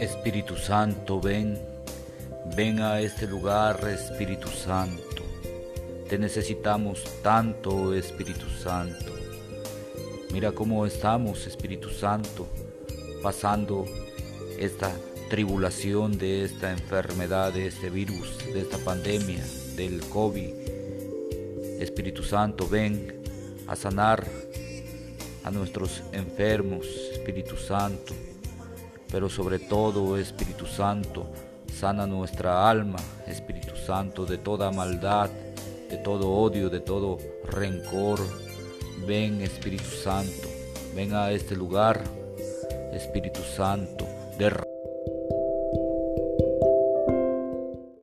Espíritu Santo, ven, ven a este lugar, Espíritu Santo. Te necesitamos tanto, Espíritu Santo. Mira cómo estamos, Espíritu Santo, pasando esta tribulación de esta enfermedad, de este virus, de esta pandemia, del COVID. Espíritu Santo, ven a sanar a nuestros enfermos, Espíritu Santo pero sobre todo, Espíritu Santo, sana nuestra alma, Espíritu Santo, de toda maldad, de todo odio, de todo rencor. Ven, Espíritu Santo, ven a este lugar, Espíritu Santo,